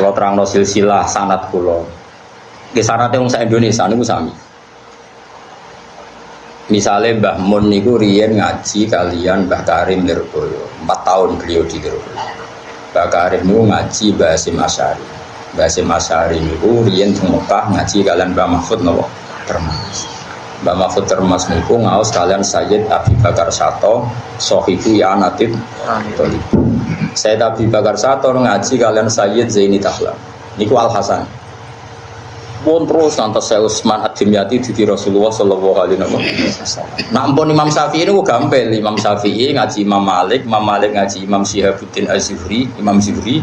Kalau terang no silsilah sanat kulo. Di sanatnya wong Indonesia niku sami. Misalnya Mbah Mun niku riyen ngaji kalian Mbah Karim Lirboyo. Empat tahun beliau di Lirboyo. Mbah Karim niku ngaji Mbah Hasim Asyari. Mbah Hasim Asyari niku riyen di Mekah ngaji kalian Mbah Mahfud nopo Termas. Mbah Mahfud Termas niku ngaos kalian Sayyid Abi Bakar Sato, Sohibu Ya Natib Tolib. Sayyid Abi Bakar Sato ngaji kalian Sayyid Zaini Tahlan. Niku Al Hasan. Pun terus nanti saya Usman Ad-Dimyati di Rasulullah Sallallahu Alaihi Wasallam. Nah, ampun Imam Syafi'i ini gampil. Imam Syafi'i ngaji Imam Malik, Imam Malik ngaji Imam Syihabuddin Az-Zuhri, Imam Zuhri,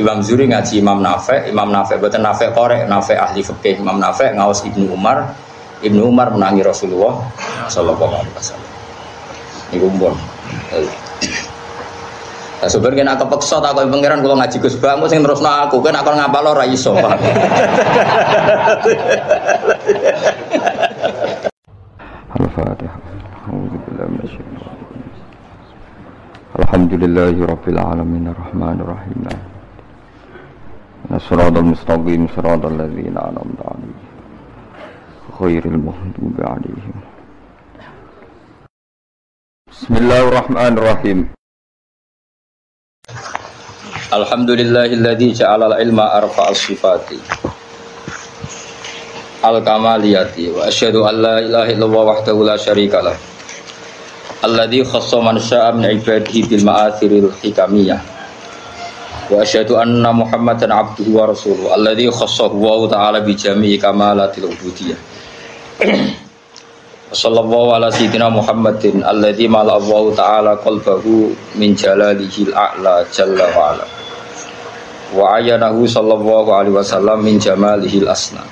Imam Zuhri ngaji Imam Nafek, Imam Nafek betul Nafek korek, Nafek ahli fikih, Imam Nafek ngawas Ibnu Umar, Ibnu Umar menangi Rasulullah Sallallahu Alaihi Wasallam. Ini kumpul. Nah, sebenarnya nak kepeksa tak kau pangeran kalau ngaji Gus Bang, sing terus aku kan akan ngapal lo raiso. Al-Fatihah. A'udzubillahi minasyaitonir rajim. Alhamdulillahi rabbil alamin arrahmanir rahim. Nasratal mustaqim siratal ladzina an'amta 'alaihim. Khairil maghdubi 'alaihim. Bismillahirrahmanirrahim. Alhamdulillahilladzi ja'ala al-ilma arfa as-sifati al-kamaliyati wa asyhadu an la ilaha illallah wahdahu la syarika lah alladzi khassa man syaa min ibadihi bil ma'athiril hikamiyah wa asyhadu anna muhammadan abduhu wa rasuluhu alladzi khassahu wa ta'ala bi jami'i kamalatil ubudiyah Sallallahu ala sayyidina Muhammadin alladzi mala Allah taala qalbahu min jalalihil a'la jalla wa ala wa ayanahu sallallahu alaihi wasallam min jamalihil asna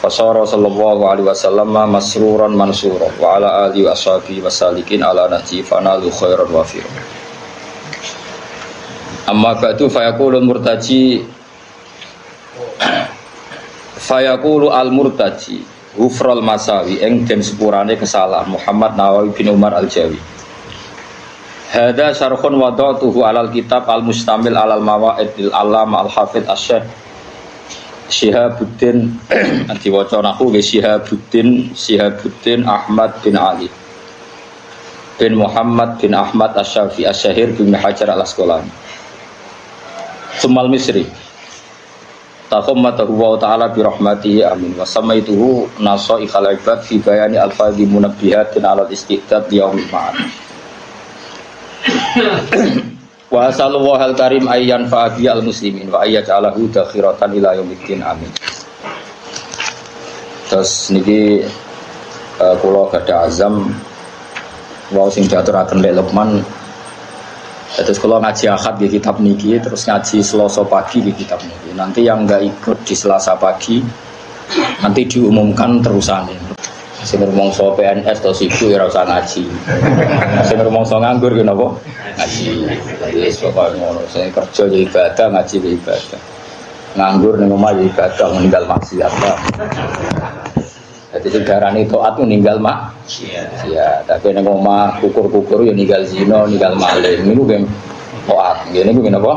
fasara sallallahu alaihi wasallam masruran mansuran wa ala alihi wa ashabihi wasalikin ala nahji fanalu khairan wa fir amma ba'du fayaqulul murtaji fayaqulu al murtaji Hufrul Masawi eng den sepurane kesalahan Muhammad Nawawi bin Umar Al Jawi. Hada syarhun wadatuhu alal kitab al mustamil alal mawaid il alam al hafid asyih Syihabuddin. Diwaca nahu ge Syihabuddin Syihabuddin Ahmad bin Ali bin Muhammad bin Ahmad Asyafi Asyahir bin Hajar al Asqalani. Sumal Misri. Tahammatahu wa ta'ala bi rahmatihi amin. Wa samaituhu nasaikhal ibad fi bayani alfadhi munabbihatin ala istidad di yaumil ma'ad wa asalullah al karim ayyan fa'abi al muslimin wa ayyaj'alahu dakhiratan ila yaumiddin amin terus niki uh, kula gada azam wa sing diaturaken lek Luqman Terus kalau ngaji akad di kitab niki, terus ngaji selasa pagi di kitab niki. Nanti yang nggak ikut di selasa pagi, nanti diumumkan terusannya. Sing rumongso PNS atau sibu ya rasa ngaji. Sing rumongso nganggur gitu apa? Ngaji. Jadi pokoknya ngono. Saya kerja jadi ibadah, ngaji jadi ibadah. Nganggur nih rumah jadi ibadah, meninggal maksiat. Jadi toat itu ninggal mak. Iya. Tapi neng omah kukur-kukur ya ninggal zino, ninggal maling. Ini gue toat. Gini gue apa?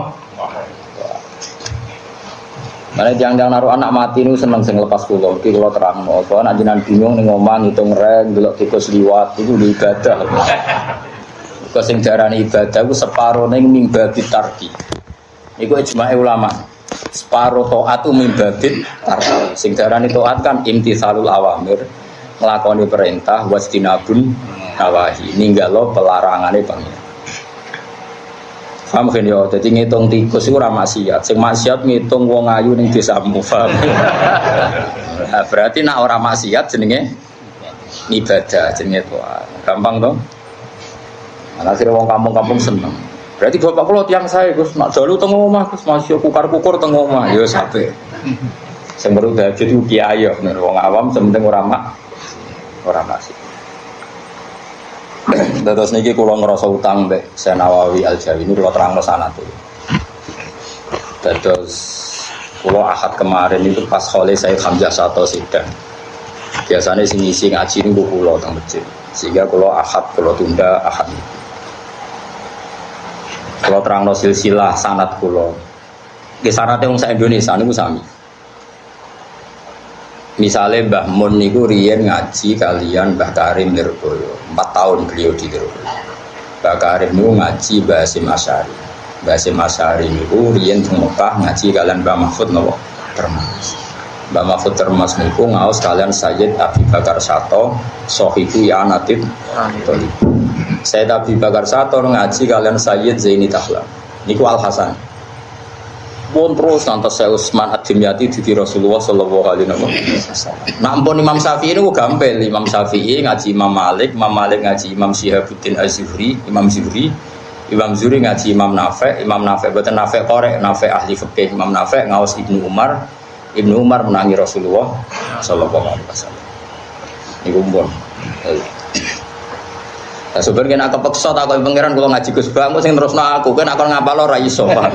Mana jangan-jangan naruh anak mati ini seneng sing lepas pulau. Ki kalau terang. Kalau anak jinan bingung nih omah ngitung reng, belok tikus liwat di ibadah. Kau sing darani ibadah itu separuh neng mimba bitarki. Iku ijma ulama separuh toat itu mimbabit tarki sing darani toat kan imtithalul awamir ngelakoni perintah wastinabun nawahi ninggalo pelarangannya pangeran Paham kan yo, jadi ngitung tikus itu ramah maksiat. Sing maksiat ngitung wong ayu ning desamu, paham? nah, berarti nak orang maksiat jenenge ibadah jenenge toat. Gampang dong. Nah, akhirnya wong kampung-kampung seneng. Berarti bapak kalau tiang saya Gus, nak jalu tengah rumah Gus, masih kukar-kukur tengah rumah, yo sampai. Sing baru dadi ku kiai yo, wong awam sementing ora mak ora masih. Terus niki kula ngerasa utang mbek Senawawi Al Jawi ini kula terangno tuh. Terus kula ahad kemarin itu pas kholi saya Hamzah satu sidang. Biasanya sing isi ngaji niku kula teng masjid. Sehingga kula ahad kula tunda ahad. Kula terang silsilah sanad kula. Nggih sanate wong sak Indonesia niku sami. Misalnya Mbah Mun niku riyen ngaji kalian Mbah Karim Nirboyo. 4 tahun beliau di Teruel Bakar Arif ngaji Basim Asyari. Basim Asyari niku riyen teng Mekah ngaji kalian Mbah Mahfud napa termas. Mbak Mahfud Termas niku ngaos kalian Sayyid Abi Bakar Sato Sohibu ya Anatib. Saya Sayyid Abi Bakar Sato ngaji kalian Sayyid Zaini Tahlam niku Al Hasan. Pun terus nanti saya Usman Ad-Dimyati di Rasulullah Sallallahu Alaihi Wasallam. Nah, ampun Imam Syafi'i ini gampil. Imam Syafi'i ngaji Imam Malik, Imam Malik ngaji Imam Syihabuddin Az-Zuhri, Imam Zuhri, Imam Zuhri ngaji Imam Nafek, Imam Nafek betul Nafek korek, Nafek ahli fikih, Imam Nafek ngawas Ibnu Umar, Ibnu Umar menangi Rasulullah Sallallahu Alaihi Wasallam. Ini kumpul. Nah, sebenarnya nak kepeksa tak kau pangeran kalau ngaji Gus Bamu sing terus aku kan aku ngapa lo raiso paham.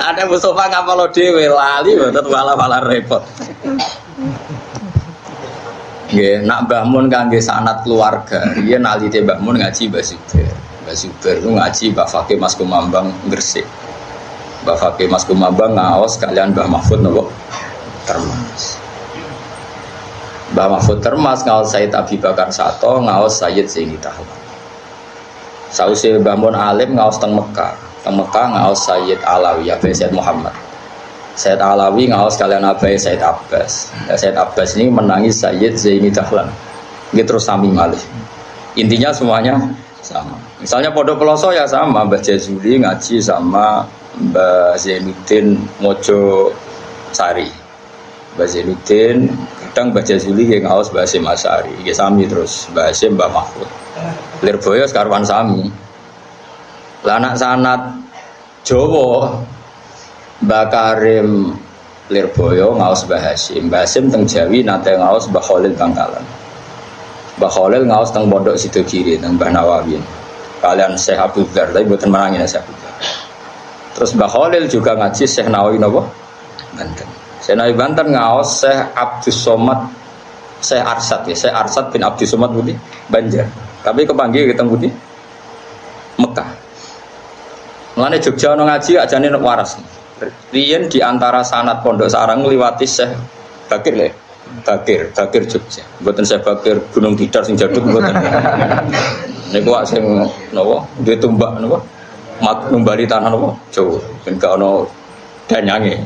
Ada Mustafa ngapa lo dewe lali betul malah malah repot. Nggih, nak Mbah Mun kangge sanat keluarga, dia nalite Mbah Mun ngaji Mbah Suber. Mbah ngaji Mbah Fakih Mas Kumambang Gresik. Mbah Fakih Mas Kumambang ngaos kalian Mbah Mahfud nopo termas. Mbah Mahfud termas ngaos Said Abi Bakar Sato ngaos Sayyid Zaini Tahlan. Sausi Mbah Mun Alim ngaos teng Mekah. Teng Mekah ngaos Sayyid Alawi Abai Sayyid Muhammad. Sayyid Alawi ngaos kalian Abai Sayyid Abbas. Ya, Sayyid Abbas ini menangis Sayyid Zaini Tahlan. Gitu terus sami malih. Intinya semuanya sama. Misalnya Podo Peloso ya sama, Mbah Jazuli ngaji sama Mbah Zainuddin Mojo Sari. Mbah Zainuddin kadang Mbah Jazuli yang ngaos Mbah Hasim Asari. Ya sami terus Mbah Hasim Mbah Mahfud. Lirboyo sekarwan sami. Lah anak sanat Jawa Mbah Karim Lirboyo ngaos Mbah Hasim. Mbah Hasim teng Jawi nate ngaos Mbah Khalil Bangkalan. Mbah Khalil ngaos teng Pondok Sidogiri teng Mbah Nawawi. Kalian Syekh Abdul Dar, tapi bukan menangin Syekh Abdul. Terus Mbah Khalil juga ngaji Syekh Nawawi napa? Banten. Syekh Nawawi Banten ngaos Syekh Abdus Somad Syekh Arsad ya, Syekh Arsad bin Abdus Somad Budi Banjar. Tapi kepanggil kita Budi Mekah. Mulane Jogja ono ngaji ajane nek waras. Riyen di antara sanat Pondok Sarang ngliwati Syekh Bakir le. Bakir, Bakir Jogja. Mboten Syekh Bakir Gunung Tidar sing jaduk mboten. Niku wak sing napa? Duwe tumbak napa? Mat numbari tanah napa? Jawa. Ben gak ono danyange.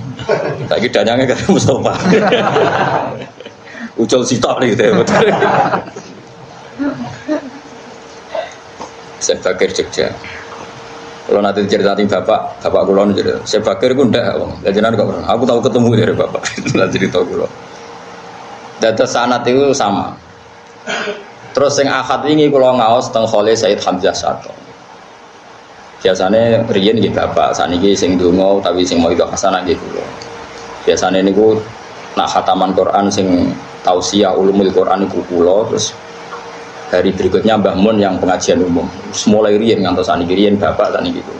Saiki danyange kan Mustafa. Ucul sitok nih gitu. Syekh Bakir Jogja. Kalau nanti cerita di bapak, bapak kulo nih cerita. Saya bakir gue ndak, jadi nanti kok Aku tahu ketemu dari bapak. Itulah cerita kulo. Data sanat itu sama. Terus yang akad ini kulo ngaos teng Khole Said Hamzah Sato. Biasanya riyen gitu bapak, saat ini sing dungo tapi sing mau itu hasanah gitu. Biasanya ini gue nak khataman Quran sing tausiah ulumul Quran iku kulo terus hari berikutnya Mbah Mun yang pengajian umum. Mulai riyen ngantos saniki riyen bapak tani gitu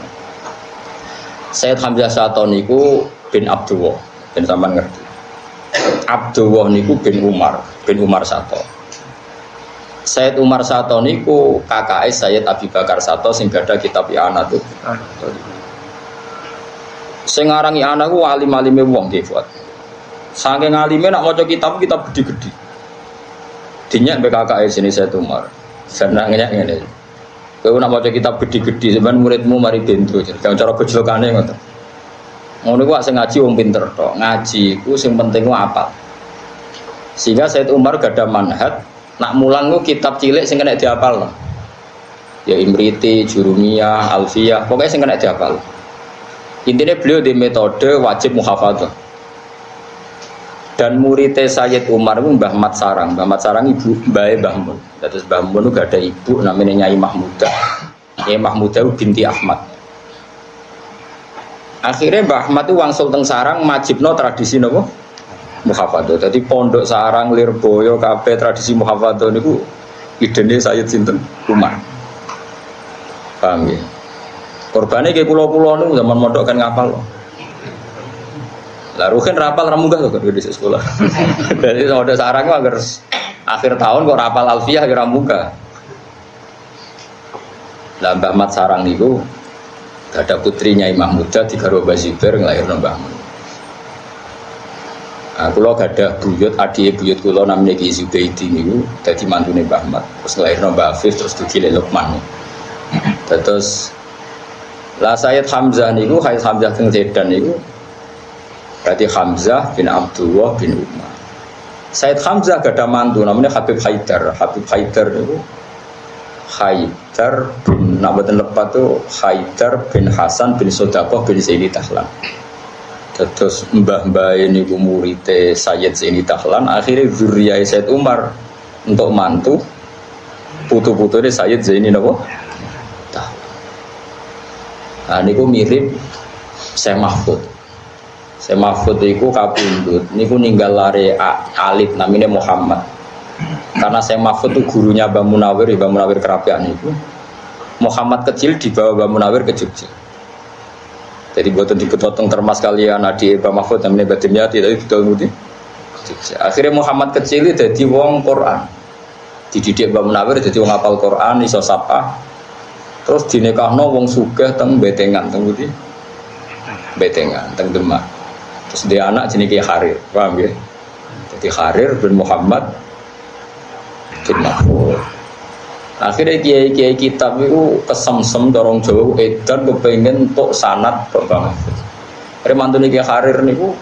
Sayyid Hamzah Sato niku bin Abdullah ben sampean ngerti. Abdullah niku bin Umar bin Umar Sato Sayyid Umar Sato niku kakak Sayyid Abi Bakar Sato sing gada kitab I'ana tuh sing aran I'ana ku alim-alime wong nggih buat saking alime nak maca kitab kitab gede-gede dinyak BKK sini saya tumar karena ngenyak ngene. Kowe nak maca kitab gede-gede sampean muridmu mari bento jangan cara gojlokane ngoten. Ngono ku sing ngaji wong pinter tok. Ngaji ku sing penting ku apal. Sehingga Said Umar gak ada manhat nak mulang ku kitab cilik sing kena diapal ya Imriti, Jurumiyah, Alfiyah pokoknya sing kena diapal. Intinya beliau di metode wajib muhafadzah. Dan muridnya Sayyid Umar itu Mbah Mat Sarang. Mbah Mat Sarang ibu Mbah Mbah Mun. Terus Mbah Mun itu ada ibu namanya Nyai Mahmuda. Nyai Mahmuda itu binti Ahmad. Akhirnya Mbah Ahmad itu wangsul teng Sarang majibno tradisi nopo muhafadzah jadi pondok Sarang Lirboyo kabeh tradisi muhafadzah niku idene Sayyid Sinten Umar paham ya korbannya kayak pulau-pulau nih zaman mondok kan ngapal loh lah Ruhin rapal ramunggah tuh di sekolah. Jadi ada sarang agar akhir tahun kok rapal alfiah agar ramunggah. Lah Mbah Mat Sarang niku ada putrinya Imam Muda di Garwa Bazibar ngelahirno Mbah. Nah, kulo gak ada buyut, adik buyut kulo namanya Ki Zubaidi niku dadi mantune Mbah Mat. Terus ngelahirno Mbah Afif terus dikile Lukman. Terus lah Sayyid Hamzah niku Sayyid Hamzah teng Sedan niku berarti Hamzah bin Abdullah bin Umar. Sayyid Hamzah gak ada mantu namanya Habib Haidar. Habib Haidar niku Haidar bin Nabatin lepat tuh Haidar bin Hasan bin Sodakoh bin Zaini Tahlan terus mbah-mbah ini ku murite Sayyid Zaini Tahlan akhirnya zuriyah Sayyid Umar untuk mantu putu-putu ini Sayyid Zaini Nabo nah ini mirip saya Mahfud saya Mahfud itu kabundut ini ninggal lari alit namanya Muhammad karena saya Mahfud itu gurunya Mbak Munawir, Mbak Munawir kerapian itu. Muhammad kecil dibawa Mbak Munawir ke Jogja. Jadi buatan dipotong termas kalian adik Mbak Mahfud namanya batinnya tidak itu Jogja. Akhirnya Muhammad kecil itu jadi wong Quran. Dididik Mbak Munawir jadi wong apal Quran, iso sapa. Terus dinekahno wong sugih teng betengan teng budi. Betengan teng Demak. Terus dia anak jenis Harir, paham ya? Jadi Harir bin Muhammad bin Mahfud. Akhirnya kiai-kiai kitab itu kesemsem dorong jauh edan kepengen untuk sanat Bapak Mahfud. Remantu nih Harir niku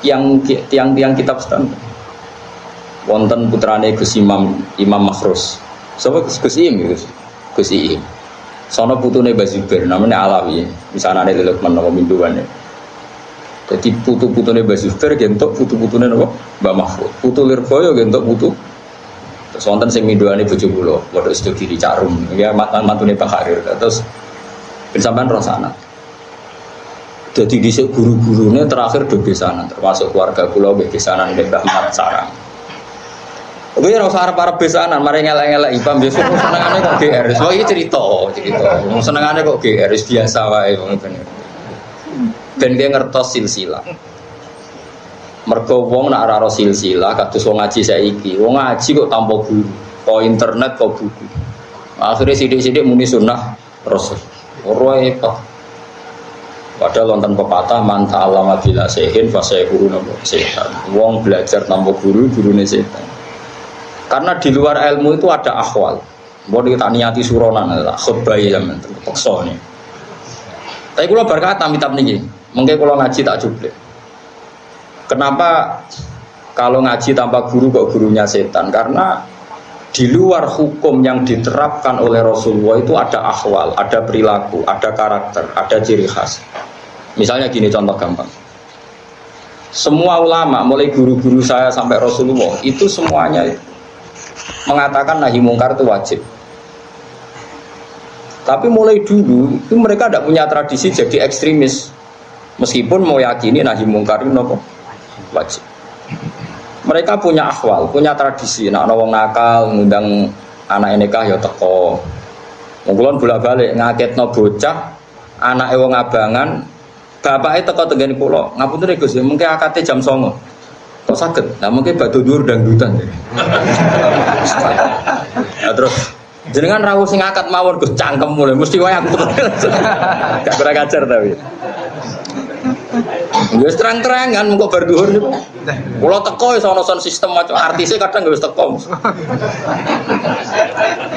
yang tiang-tiang kitab stand. Wonten putrane Gus Imam Imam Makhrus. Sapa Gus Gus Im Gus Gus Im. Sono putune Bazubir namanya Alawi. Misalnya ada Lukman nama minduan ya. Jadi putu-putune Bazubir gentok putu-putune napa? Mbak Mahfud. Putu Lirboyo gentok putu Terus wonten sing minduane bojo kula, padha sedo kiri carum. Ya mantan mantune Pak Harir. Terus ben sampean roh sana. Jadi di guru-gurunya terakhir do besanan, termasuk keluarga kula nggih besanan mbek Mbah Mat Sarang. Kowe ora usah arep-arep besanan, mari ngelek-ngelek ipam besok senengane kok GR. So iki cerita, cerita. Senengane kok GR biasa wae bener. Ben dia ngertos silsilah. Mergo wong nak ora silsilah kados wong ngaji saiki. Wong ngaji kok tanpa guru, kok internet kok buku. Akhirnya sidik-sidik muni sunnah Rasul. Ora apa. Padahal lontan pepatah manta alama bila sehin fasehu nopo setan. Wong belajar tanpa guru, gurune setan. Karena di luar ilmu itu ada akhwal. Mau kita niati suronan lah, khutbah ya men. Tapi kalau berkata mitab nih, mungkin kalau ngaji tak cukup. Kenapa kalau ngaji tanpa guru kok gurunya setan? Karena di luar hukum yang diterapkan oleh Rasulullah itu ada akhwal, ada perilaku, ada karakter, ada ciri khas. Misalnya gini contoh gampang. Semua ulama, mulai guru-guru saya sampai Rasulullah, itu semuanya mengatakan nahi mungkar itu wajib. Tapi mulai dulu itu mereka tidak punya tradisi jadi ekstremis. Meskipun mau yakini nahi mungkar itu nopo wajib. Mereka punya akhwal, punya tradisi. Nak nawang nakal, ngundang anak nikah ya teko. Mungkulon bolak balik ngaket no bocah, anak wong abangan, bapak itu teko tenggani pulau. Ngapun tuh gus, mungkin akatnya jam songo. Kok sakit? Nah mungkin batu dur dan dutan. nah, terus jenengan rawuh sing akad mawon gus cangkem mulai mesti wae aku gak kurang ajar tapi Wis terang-terangan muga bar dhuwur niku. Kula teko wis ana sound sistem macam artise kadang wis teko.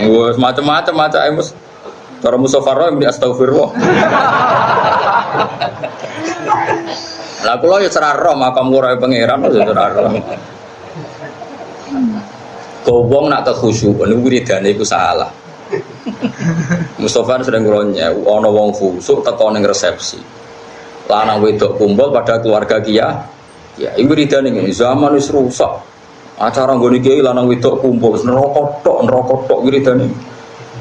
Wis macam-macam macam mus. Cara musafarah ini astagfirullah. Lah kula ya ora roh makam ora pangeran ya ora roh. Gowong nak kekhusyukan niku wiridane iku salah. Mustafa sedang ngronya ana wong khusuk teko ning resepsi lanang wedok kumpul pada keluarga kia ya ini wiridan ini. Zaman wis rusak. Acara gue kiai lanang wedok kumpul. Nerokok tok nerokok tok wiridan ini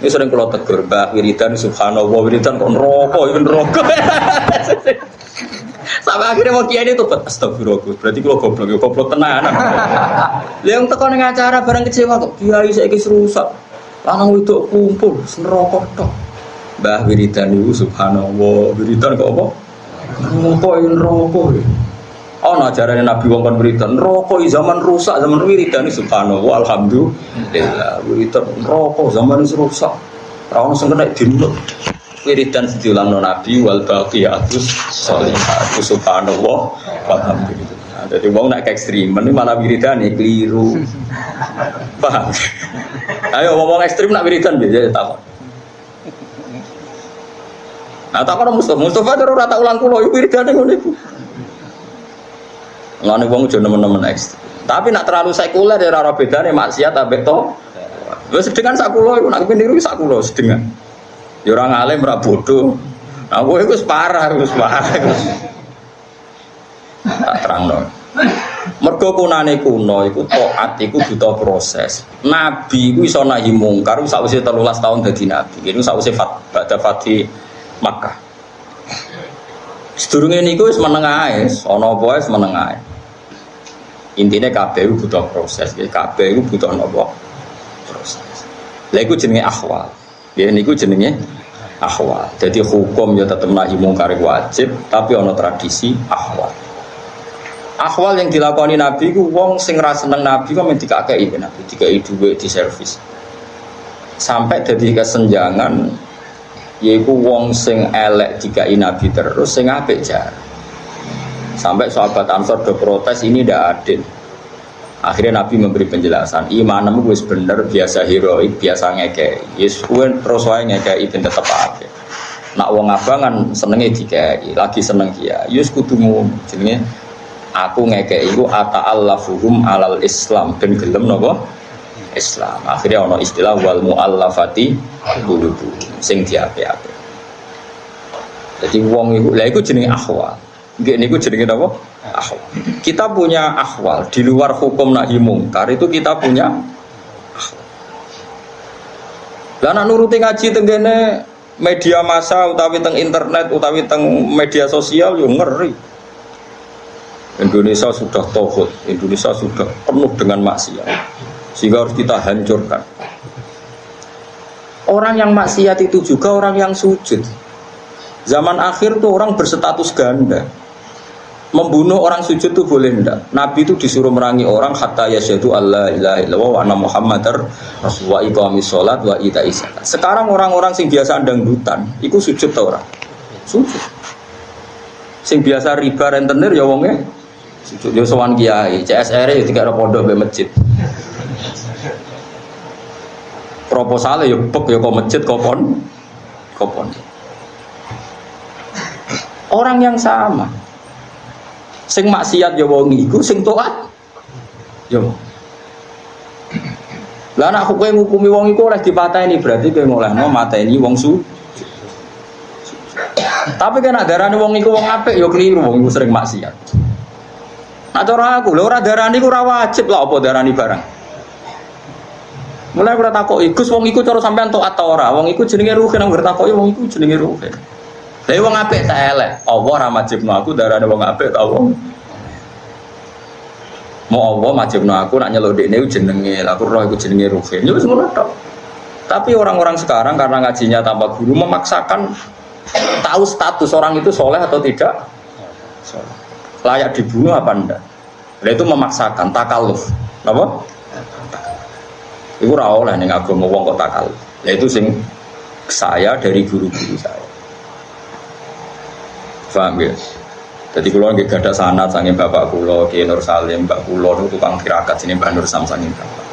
ini sering kalau tegur mbak wiridan subhanallah wiridan kok nerokok ini nerokok. Sampai akhirnya mau kiai itu astagfirullah berarti kalau goblok ya goblok tenan. Yang tekan dengan acara barang kecewa kok kiai saya kis rusak. Lanang wedok kumpul nerokok tok. Mbah wiridan itu subhanallah wiridan kok apa Rokok ini rokok. Oh, nah ajaran Nabi wong kan berita, rokok zaman rusak, zaman wiridan subhanallah, alhamdulillah, wiridan rokok zaman rusak. Ora ono sing kena dinut. Wiridan diulang Nabi wal baqiyatus sholihah. Subhanallah walhamdulillah. Jadi wong nak ekstrim, ini malah wiridan ya keliru. Paham? Ayo ngomong ekstrim nak wiridan biasa takut. Nah tak kalau Mustafa, Mustafa terus rata ulang kulo, ibu wiridan ngono iku. Ngene wong aja nemen-nemen ekstrim. Tapi nak terlalu sekuler ya ora bedane maksiat ambek to. Wis sedengan sak kulo iku nak niru sak kulo sedengan. Ya ora ngalim ora bodoh. Nah kowe iku parah, wis parah. Tak terangno. Mergo kunane kuno iku taat iku butuh proses. Nabi iku iso nahi mungkar sakwise 13 tahun dadi nabi. Ini sakwise fat badha fati Makkah. Sedurunge niku wis meneng ae, ana apa wis meneng ae. Intine kabeh butuh proses, kabeh iku butuh napa? Proses. Lha iku jenenge akhwal. Ya niku jenenge akhwal. Jadi hukum ya tetep nahi mungkar wajib, tapi ana tradisi akhwal. Akhwal yang dilakoni Nabi ku wong sing ra seneng Nabi kok mendika akei Nabi, dikai dhuwit di servis. Sampai jadi kesenjangan yaiku wong sing elek dikai nabi terus sing apik jar. Sampai sahabat Ansor do protes ini tidak adil. Akhirnya Nabi memberi penjelasan imanmu gue bener biasa heroik biasa ngeke yes gue terus wae ngeke itu tetap apik. Nak wong abangan senenge dikai lagi seneng kia yes kudumu jenenge aku ngeke iku ata allafuhum alal islam. Dan gelem nopo Islam. Akhirnya ono istilah wal muallafati qulubu sing diape-ape. Jadi wong iku lha iku jenenge akhwal. Nggih niku jenenge apa? Akhwal. Kita punya akhwal di luar hukum nahi mungkar itu kita punya akhwal. Lah nak nuruti ngaji tenggene media massa utawi teng internet utawi teng media sosial yo ngeri. Indonesia sudah tohut, Indonesia sudah penuh dengan maksiat sehingga harus kita hancurkan. Orang yang maksiat itu juga orang yang sujud. Zaman akhir tuh orang berstatus ganda. Membunuh orang sujud tuh boleh ndak? Nabi itu disuruh merangi orang hatta yasyadu Allah ilaha illallah wa anna muhammadar rasulullah iqamis sholat wa ita zakat. Sekarang orang-orang sing biasa dangdutan, itu sujud tau orang? Sujud. Sing biasa riba rentenir ya wongnya sujud. Ya sowan kiai, CSR ya tiga pondok be masjid proposalnya ya bek ya kok masjid kopon kopon orang yang sama. Sing maksiat ya wong iku sing taat ya lah anak kowe ngukumi wong iku oleh dipateni berarti kowe ngolehno mateni wong su tapi kan darani wong iku wong apik ya keliru wong iku sering maksiat. Nah aku, lho ora ku ora wajib lah apa darani barang. Mulai ora takoki, Gus wong iku cara sampean taat ta ora? Wong iku jenenge ruhin nang takoki wong iku jenenge ruhin. Lah wong apik tak elek. Allah ra majibno aku darane wong apik ta wong. Mau Allah majibno aku nak nyeluk dekne jenenge, aku roh iku jenenge ruhin. Ya wis ngono tok. Tapi orang-orang sekarang karena ngajinya tanpa guru memaksakan tahu status orang itu soleh atau tidak. Layak dibunuh apa enggak? Nah, itu memaksakan takaluf. Apa? Iku ora oleh ning agama wong kok takal. Yaitu sing saya dari guru-guru saya. Paham ya? Jadi kalau nggak ada sanat sange bapak kulo, Ki Nur Salim, Mbak kulo itu tukang tirakat sini Mbak Nur Sam sange bapak.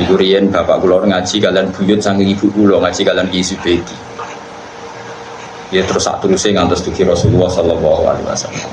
Niku riyen bapak kulo ngaji kalian buyut sange ibu kulo ngaji kalian Ki Subedi. Ya terus satu terusnya ngantos tuki Rasulullah Sallallahu Alaihi Wasallam.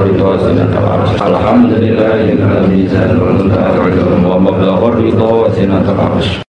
الرضا زينة العرش الحمد لله الذي زال العلوم ومبلغ الرضا وزينة العرش